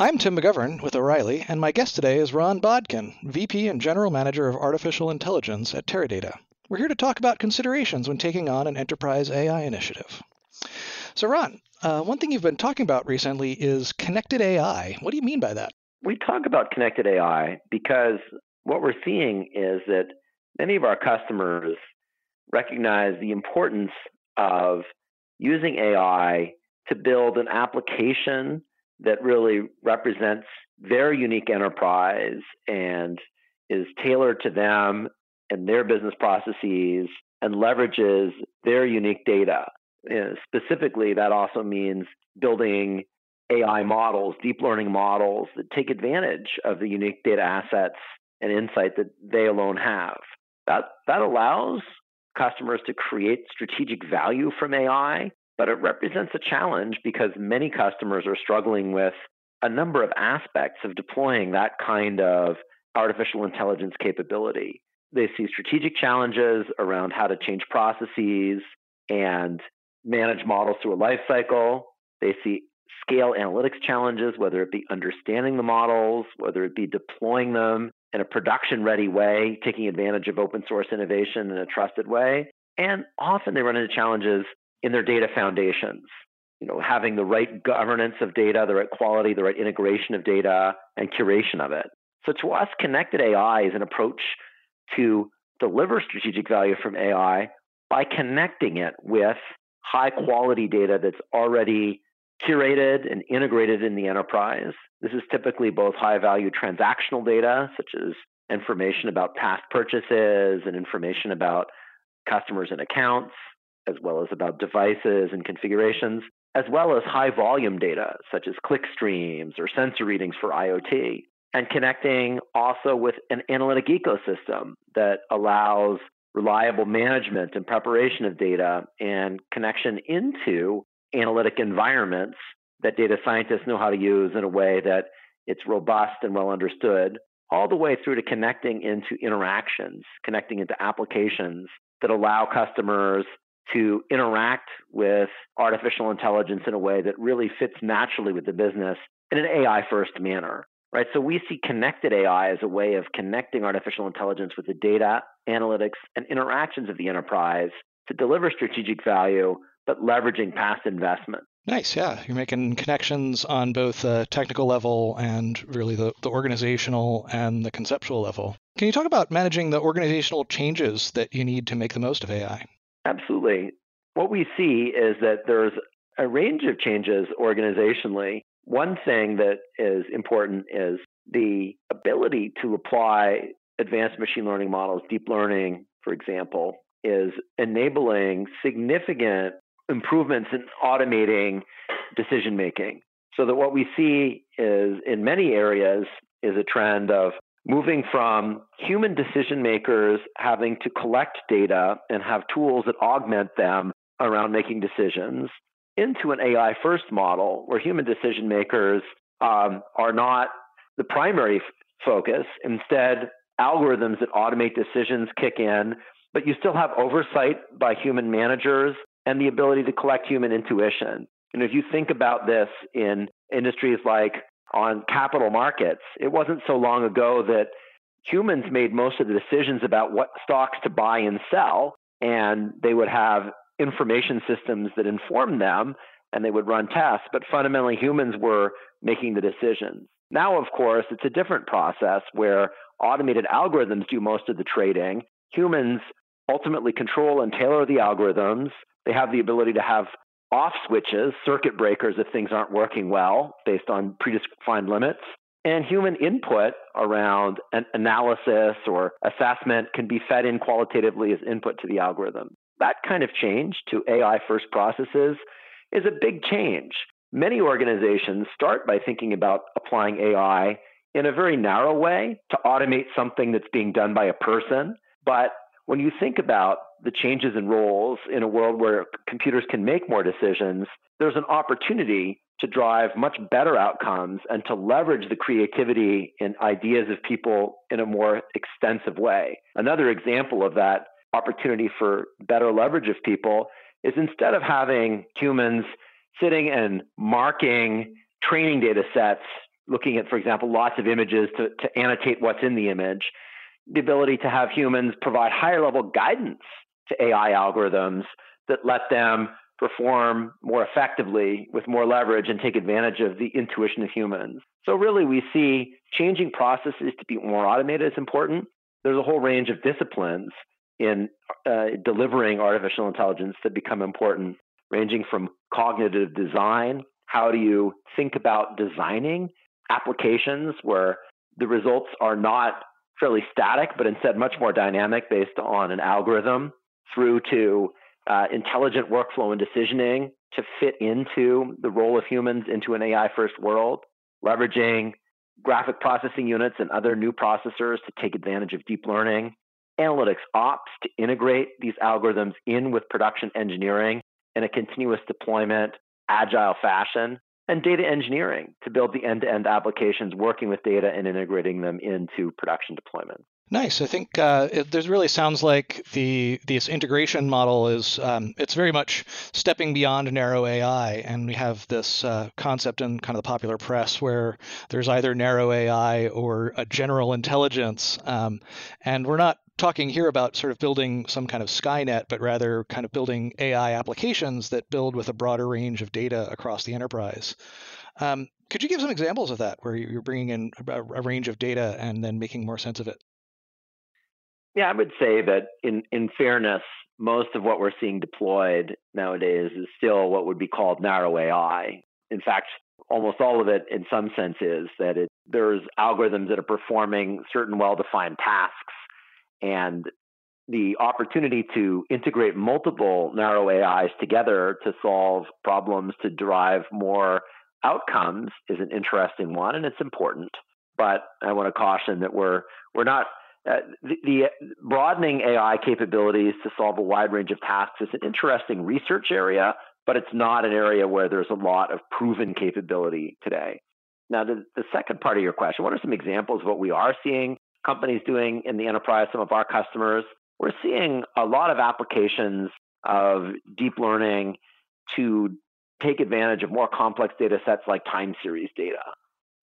I'm Tim McGovern with O'Reilly, and my guest today is Ron Bodkin, VP and General Manager of Artificial Intelligence at Teradata. We're here to talk about considerations when taking on an enterprise AI initiative. So, Ron, uh, one thing you've been talking about recently is connected AI. What do you mean by that? We talk about connected AI because what we're seeing is that many of our customers recognize the importance of using AI to build an application that really represents their unique enterprise and is tailored to them and their business processes and leverages their unique data. Specifically, that also means building AI models, deep learning models that take advantage of the unique data assets and insight that they alone have. That, that allows customers to create strategic value from AI but it represents a challenge because many customers are struggling with a number of aspects of deploying that kind of artificial intelligence capability. They see strategic challenges around how to change processes and manage models through a life cycle. They see scale analytics challenges, whether it be understanding the models, whether it be deploying them in a production ready way, taking advantage of open source innovation in a trusted way. And often they run into challenges in their data foundations. You know, having the right governance of data, the right quality, the right integration of data, and curation of it. So to us, connected AI is an approach to deliver strategic value from AI by connecting it with high quality data that's already curated and integrated in the enterprise. This is typically both high value transactional data, such as information about past purchases and information about customers and accounts, as well as about devices and configurations, as well as high volume data such as click streams or sensor readings for IoT, and connecting also with an analytic ecosystem that allows reliable management and preparation of data and connection into analytic environments that data scientists know how to use in a way that it's robust and well understood, all the way through to connecting into interactions, connecting into applications that allow customers to interact with artificial intelligence in a way that really fits naturally with the business in an AI first manner. Right? So we see connected AI as a way of connecting artificial intelligence with the data, analytics, and interactions of the enterprise to deliver strategic value, but leveraging past investment. Nice, yeah. You're making connections on both the technical level and really the, the organizational and the conceptual level. Can you talk about managing the organizational changes that you need to make the most of AI? Absolutely. What we see is that there's a range of changes organizationally. One thing that is important is the ability to apply advanced machine learning models, deep learning, for example, is enabling significant improvements in automating decision making. So that what we see is in many areas is a trend of moving from human decision makers having to collect data and have tools that augment them around making decisions into an AI first model where human decision makers um, are not the primary f- focus. Instead, algorithms that automate decisions kick in, but you still have oversight by human managers and the ability to collect human intuition. And if you think about this in industries like on capital markets. It wasn't so long ago that humans made most of the decisions about what stocks to buy and sell, and they would have information systems that informed them and they would run tests, but fundamentally humans were making the decisions. Now, of course, it's a different process where automated algorithms do most of the trading. Humans ultimately control and tailor the algorithms. They have the ability to have off switches, circuit breakers if things aren't working well based on predefined limits. And human input around an analysis or assessment can be fed in qualitatively as input to the algorithm. That kind of change to AI first processes is a big change. Many organizations start by thinking about applying AI in a very narrow way to automate something that's being done by a person. But when you think about the changes in roles in a world where computers can make more decisions, there's an opportunity to drive much better outcomes and to leverage the creativity and ideas of people in a more extensive way. Another example of that opportunity for better leverage of people is instead of having humans sitting and marking training data sets looking at, for example, lots of images to, to annotate what's in the image, the ability to have humans provide higher level guidance to AI algorithms that let them perform more effectively with more leverage and take advantage of the intuition of humans. So, really, we see changing processes to be more automated is important. There's a whole range of disciplines in uh, delivering artificial intelligence that become important, ranging from cognitive design. How do you think about designing applications where the results are not fairly static, but instead much more dynamic based on an algorithm, through to uh, intelligent workflow and decisioning to fit into the role of humans into an AI first world, leveraging graphic processing units and other new processors to take advantage of deep learning, analytics ops to integrate these algorithms in with production engineering in a continuous deployment, agile fashion, and data engineering to build the end to end applications working with data and integrating them into production deployment. Nice. I think uh, it there's really sounds like the this integration model is um, it's very much stepping beyond narrow AI, and we have this uh, concept in kind of the popular press where there's either narrow AI or a general intelligence, um, and we're not talking here about sort of building some kind of Skynet, but rather kind of building AI applications that build with a broader range of data across the enterprise. Um, could you give some examples of that, where you're bringing in a, a range of data and then making more sense of it? Yeah, I would say that in, in fairness, most of what we're seeing deployed nowadays is still what would be called narrow AI. In fact, almost all of it, in some sense, is that it, there's algorithms that are performing certain well defined tasks. And the opportunity to integrate multiple narrow AIs together to solve problems to derive more outcomes is an interesting one and it's important. But I want to caution that we're we're not uh, the, the, broadening AI capabilities to solve a wide range of tasks is an interesting research area, but it's not an area where there's a lot of proven capability today. Now, the, the second part of your question, what are some examples of what we are seeing companies doing in the enterprise, some of our customers? We're seeing a lot of applications of deep learning to take advantage of more complex data sets like time series data.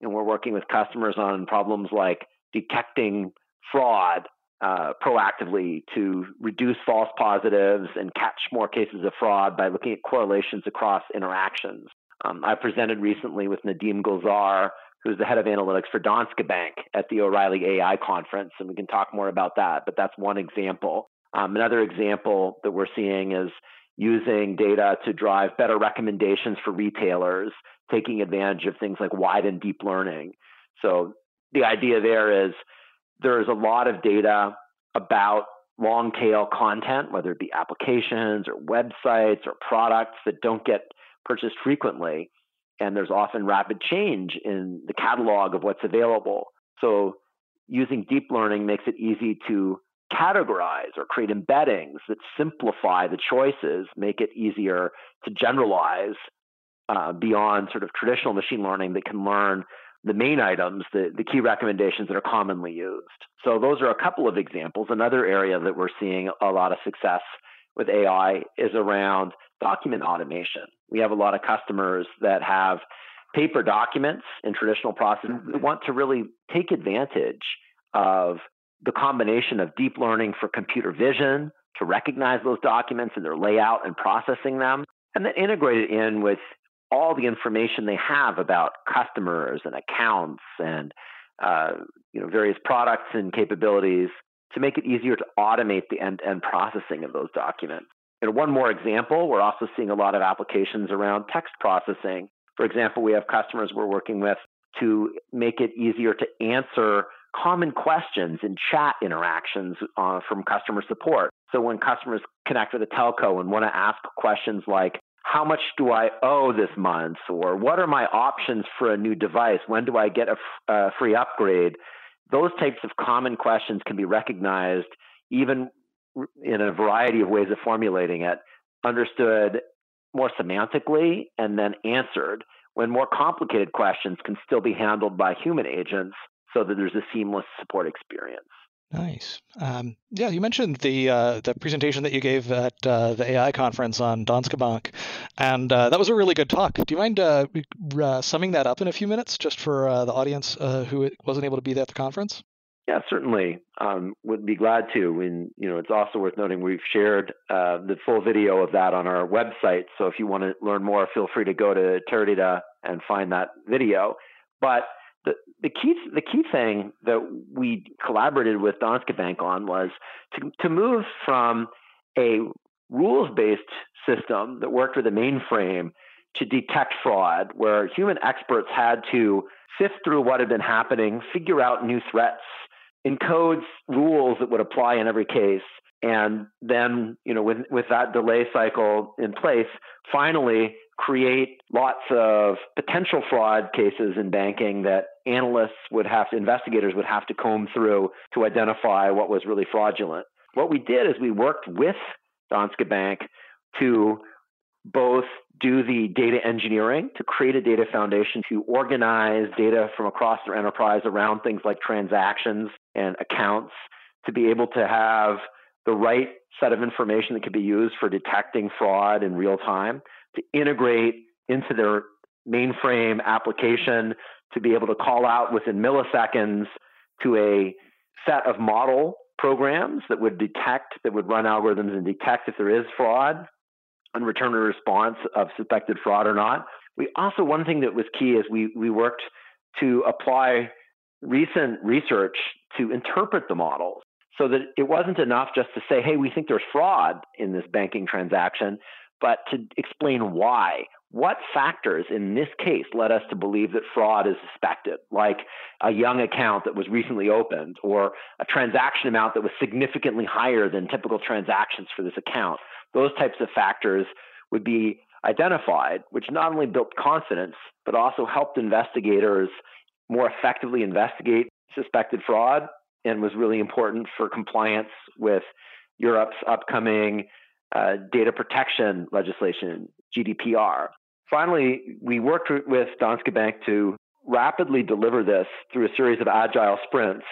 And we're working with customers on problems like detecting fraud uh, proactively to reduce false positives and catch more cases of fraud by looking at correlations across interactions. Um, I presented recently with Nadeem Gulzar, who's the head of analytics for Danske Bank at the O'Reilly AI conference, and we can talk more about that, but that's one example. Um, another example that we're seeing is using data to drive better recommendations for retailers, taking advantage of things like wide and deep learning. So the idea there is there's a lot of data about long tail content, whether it be applications or websites or products that don't get purchased frequently. And there's often rapid change in the catalog of what's available. So using deep learning makes it easy to categorize or create embeddings that simplify the choices, make it easier to generalize uh, beyond sort of traditional machine learning that can learn the main items, the, the key recommendations that are commonly used. So those are a couple of examples. Another area that we're seeing a lot of success with AI is around document automation. We have a lot of customers that have paper documents in traditional processes mm-hmm. that want to really take advantage of the combination of deep learning for computer vision to recognize those documents and their layout and processing them, and then integrate it in with all the information they have about customers and accounts and uh, you know various products and capabilities to make it easier to automate the end-to-end processing of those documents. And one more example, we're also seeing a lot of applications around text processing. For example, we have customers we're working with to make it easier to answer common questions in chat interactions uh, from customer support. So when customers connect with a telco and want to ask questions like, how much do I owe this month? Or what are my options for a new device? When do I get a, f- a free upgrade? Those types of common questions can be recognized even in a variety of ways of formulating it, understood more semantically, and then answered. When more complicated questions can still be handled by human agents so that there's a seamless support experience. Nice. Um, yeah, you mentioned the uh, the presentation that you gave at uh, the AI conference on Danske Bank, and uh, that was a really good talk. Do you mind uh, uh, summing that up in a few minutes, just for uh, the audience who wasn't able to be there at the conference? Yeah, certainly. Um, would be glad to. And you know, it's also worth noting we've shared the full video of that on our website. So if you want to learn more, feel free to go to Teradata and find that video. But the, key the key thing that we collaborated with Danske Bank on was to to move from a rules based system that worked with a mainframe to detect fraud, where human experts had to sift through what had been happening, figure out new threats, encode rules that would apply in every case, and then you know with with that delay cycle in place, finally create lots of potential fraud cases in banking that analysts would have to, investigators would have to comb through to identify what was really fraudulent. What we did is we worked with Danske Bank to both do the data engineering to create a data foundation to organize data from across their enterprise around things like transactions and accounts to be able to have the right set of information that could be used for detecting fraud in real time to integrate into their mainframe application to be able to call out within milliseconds to a set of model programs that would detect, that would run algorithms and detect if there is fraud and return a response of suspected fraud or not. We also, one thing that was key is we, we worked to apply recent research to interpret the models so that it wasn't enough just to say, hey, we think there's fraud in this banking transaction, but to explain why. What factors in this case led us to believe that fraud is suspected, like a young account that was recently opened or a transaction amount that was significantly higher than typical transactions for this account? Those types of factors would be identified, which not only built confidence, but also helped investigators more effectively investigate suspected fraud and was really important for compliance with Europe's upcoming uh, data protection legislation, GDPR. Finally, we worked with Danske Bank to rapidly deliver this through a series of agile sprints.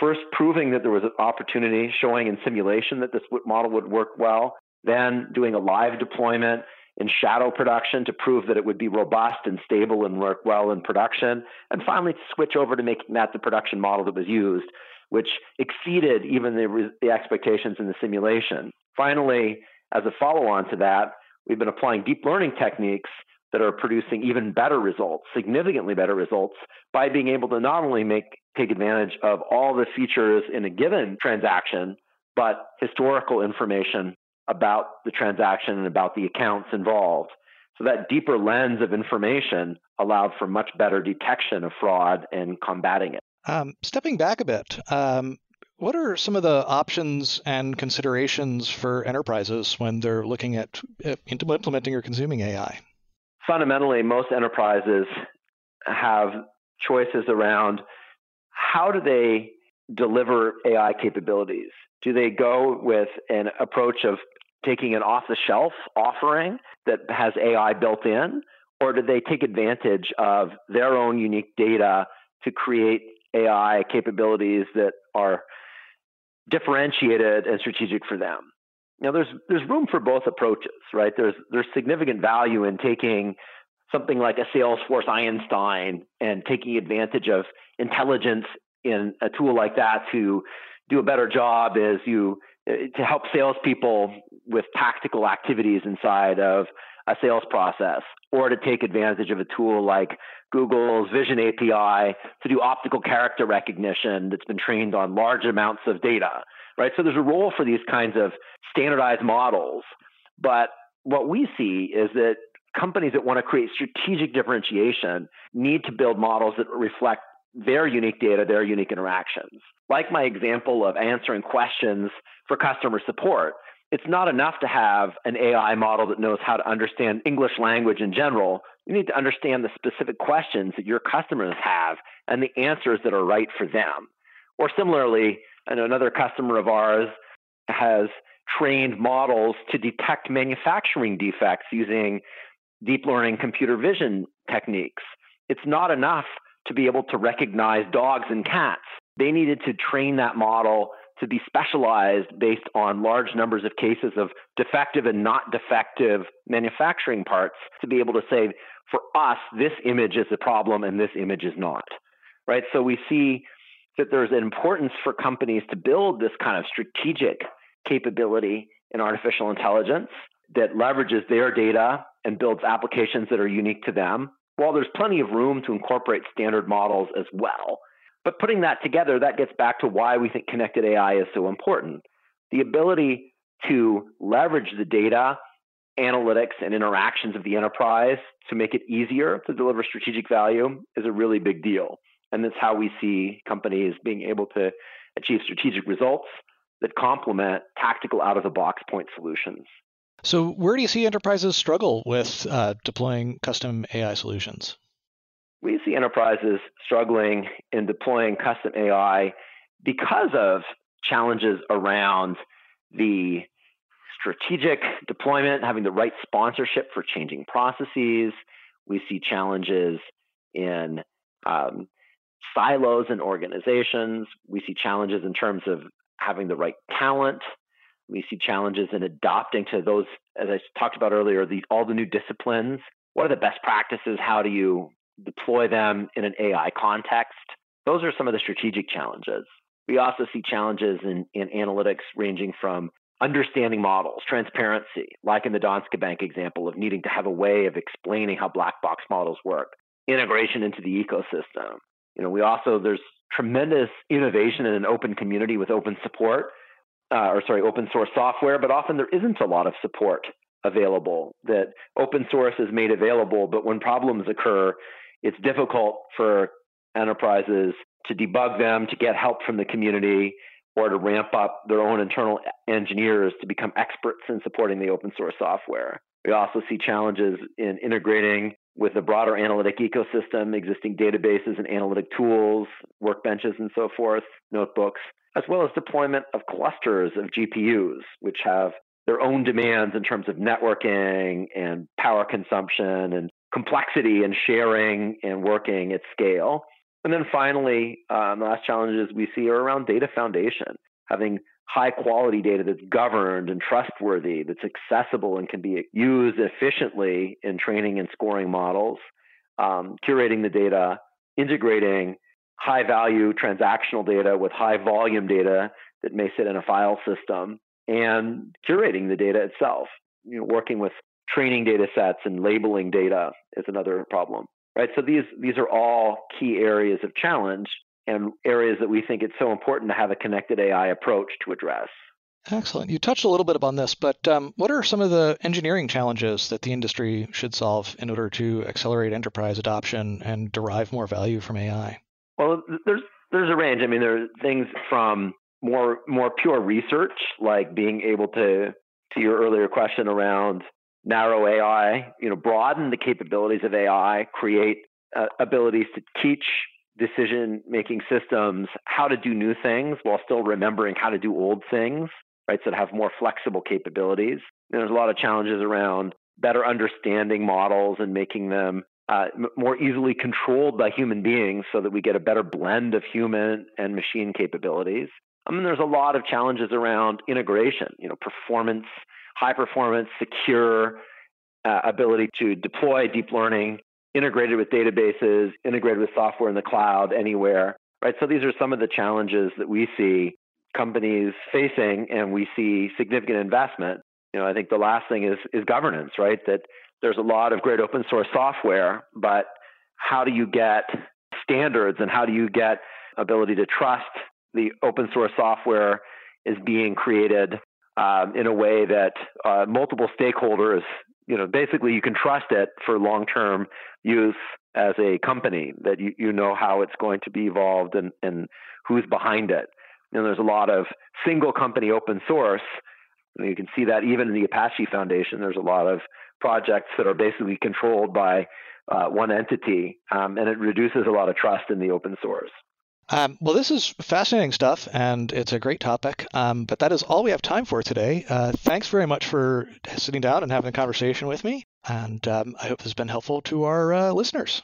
First, proving that there was an opportunity, showing in simulation that this model would work well, then doing a live deployment in shadow production to prove that it would be robust and stable and work well in production, and finally to switch over to making that the production model that was used, which exceeded even the, the expectations in the simulation. Finally, as a follow on to that, we've been applying deep learning techniques that are producing even better results, significantly better results, by being able to not only make take advantage of all the features in a given transaction, but historical information about the transaction and about the accounts involved. So that deeper lens of information allowed for much better detection of fraud and combating it. Um, stepping back a bit, um, what are some of the options and considerations for enterprises when they're looking at implementing or consuming AI? Fundamentally, most enterprises have choices around how do they deliver AI capabilities? Do they go with an approach of taking an off the shelf offering that has AI built in? Or do they take advantage of their own unique data to create AI capabilities that are differentiated and strategic for them? Now, there's there's room for both approaches, right? There's there's significant value in taking something like a Salesforce Einstein and taking advantage of intelligence in a tool like that to do a better job is you eh, to help salespeople with tactical activities inside of a sales process, or to take advantage of a tool like Google's Vision API to do optical character recognition that's been trained on large amounts of data, right? So there's a role for these kinds of standardized models. But what we see is that companies that want to create strategic differentiation need to build models that reflect their unique data, their unique interactions. Like my example of answering questions for customer support, it's not enough to have an AI model that knows how to understand English language in general. You need to understand the specific questions that your customers have and the answers that are right for them. Or similarly, another customer of ours has trained models to detect manufacturing defects using deep learning computer vision techniques. It's not enough to be able to recognize dogs and cats they needed to train that model to be specialized based on large numbers of cases of defective and not defective manufacturing parts to be able to say, for us, this image is a problem and this image is not. Right? So we see that there's an importance for companies to build this kind of strategic capability in artificial intelligence that leverages their data and builds applications that are unique to them. While there's plenty of room to incorporate standard models as well, but putting that together, that gets back to why we think connected AI is so important. The ability to leverage the data, analytics, and interactions of the enterprise to make it easier to deliver strategic value is a really big deal. And that's how we see companies being able to achieve strategic results that complement tactical out of the box point solutions. So, where do you see enterprises struggle with uh, deploying custom AI solutions? We see enterprises struggling in deploying custom AI because of challenges around the strategic deployment, having the right sponsorship for changing processes. We see challenges in um, silos and organizations. We see challenges in terms of having the right talent. We see challenges in adopting to those, as I talked about earlier, the, all the new disciplines. What are the best practices? How do you deploy them in an AI context. Those are some of the strategic challenges. We also see challenges in, in analytics ranging from understanding models, transparency, like in the Danske Bank example of needing to have a way of explaining how black box models work, integration into the ecosystem. You know, we also there's tremendous innovation in an open community with open support, uh, or sorry, open source software, but often there isn't a lot of support available. That open source is made available, but when problems occur, it's difficult for enterprises to debug them, to get help from the community, or to ramp up their own internal engineers to become experts in supporting the open source software. We also see challenges in integrating with the broader analytic ecosystem, existing databases and analytic tools, workbenches, and so forth, notebooks, as well as deployment of clusters of GPUs, which have their own demands in terms of networking and power consumption and complexity and sharing and working at scale. And then finally, um, the last challenges we see are around data foundation, having high quality data that's governed and trustworthy, that's accessible and can be used efficiently in training and scoring models, um, curating the data, integrating high value transactional data with high volume data that may sit in a file system, and curating the data itself. You know, working with training data sets and labeling data is another problem. Right. So these these are all key areas of challenge and areas that we think it's so important to have a connected AI approach to address. Excellent. You touched a little bit upon this, but um, what are some of the engineering challenges that the industry should solve in order to accelerate enterprise adoption and derive more value from AI? Well, there's there's a range. I mean, there are things from more more pure research, like being able to to your earlier question around narrow AI, you know, broaden the capabilities of AI, create uh, abilities to teach decision making systems how to do new things while still remembering how to do old things, right? So to have more flexible capabilities. And there's a lot of challenges around better understanding models and making them uh, m- more easily controlled by human beings so that we get a better blend of human and machine capabilities. I mean, there's a lot of challenges around integration, you know, performance high performance, secure uh, ability to deploy deep learning integrated with databases, integrated with software in the cloud, anywhere. Right. So these are some of the challenges that we see companies facing, and we see significant investment. You know, I think the last thing is is governance. Right. That there's a lot of great open source software, but how do you get standards and how do you get ability to trust the open source software is being created um, in a way that uh, multiple stakeholders, you know, basically you can trust it for long-term use as a company that you, you know how it's going to be evolved and, and who's behind it. And there's a lot of single company open source. You can see that even in the Apache Foundation, there's a lot of projects that are basically controlled by uh, one entity, um, and it reduces a lot of trust in the open source. Um, well, this is fascinating stuff, and it's a great topic. Um, but that is all we have time for today. Uh, thanks very much for sitting down and having a conversation with me. And um, I hope this has been helpful to our uh, listeners.